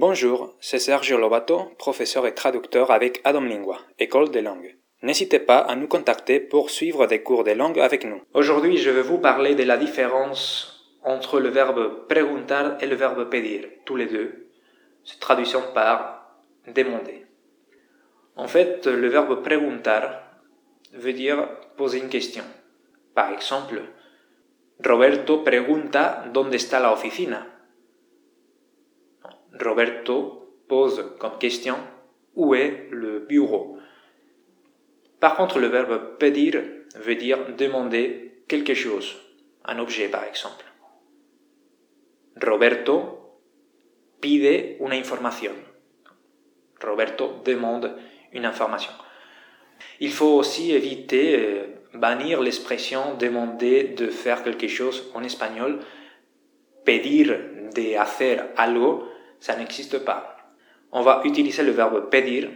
Bonjour, c'est Sergio Lobato, professeur et traducteur avec Adam Lingua, école des langues. N'hésitez pas à nous contacter pour suivre des cours de langue avec nous. Aujourd'hui, je vais vous parler de la différence entre le verbe preguntar et le verbe pedir, tous les deux, se traduisant par demander. En fait, le verbe preguntar veut dire poser une question. Par exemple, Roberto pregunta dónde está la oficina. Roberto pose comme question où est le bureau? Par contre, le verbe pedir veut dire demander quelque chose, un objet par exemple. Roberto pide una información. Roberto demande une information. Il faut aussi éviter, euh, bannir l'expression demander de faire quelque chose en espagnol. Pedir de hacer algo ça n'existe pas. On va utiliser le verbe pedir.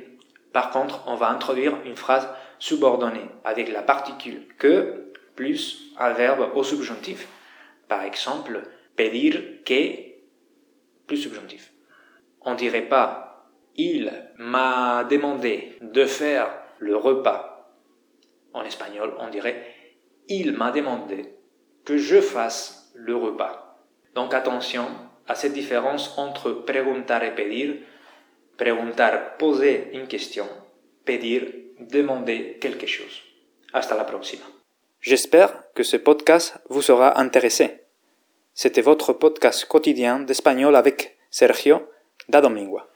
Par contre, on va introduire une phrase subordonnée avec la particule que plus un verbe au subjonctif. Par exemple, pedir que plus subjonctif. On dirait pas il m'a demandé de faire le repas. En espagnol, on dirait il m'a demandé que je fasse le repas. Donc attention, à cette différence entre preguntar et pedir. Preguntar, poser une question. Pedir, demander quelque chose. Hasta la próxima. J'espère que ce podcast vous sera intéressé. C'était votre podcast quotidien d'espagnol avec Sergio da Domingua.